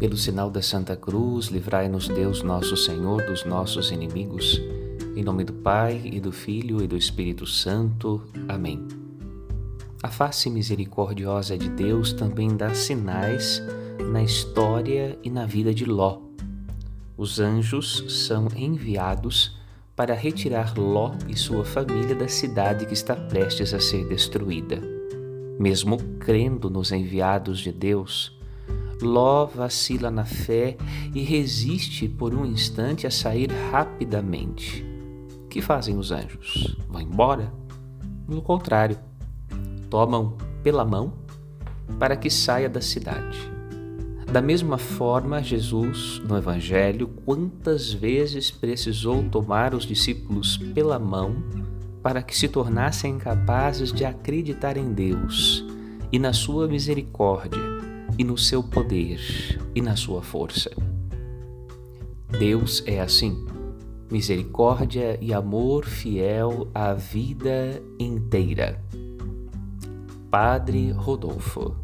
Pelo sinal da Santa Cruz, livrai-nos Deus nosso Senhor dos nossos inimigos. Em nome do Pai, e do Filho, e do Espírito Santo. Amém. A face misericordiosa de Deus também dá sinais na história e na vida de Ló. Os anjos são enviados para retirar Ló e sua família da cidade que está prestes a ser destruída. Mesmo crendo nos enviados de Deus, Ló vacila na fé e resiste por um instante a sair rapidamente. O que fazem os anjos? Vão embora? No contrário, tomam pela mão para que saia da cidade. Da mesma forma, Jesus, no Evangelho, quantas vezes precisou tomar os discípulos pela mão para que se tornassem capazes de acreditar em Deus e na Sua misericórdia, e no seu poder e na sua força. Deus é assim, misericórdia e amor fiel à vida inteira. Padre Rodolfo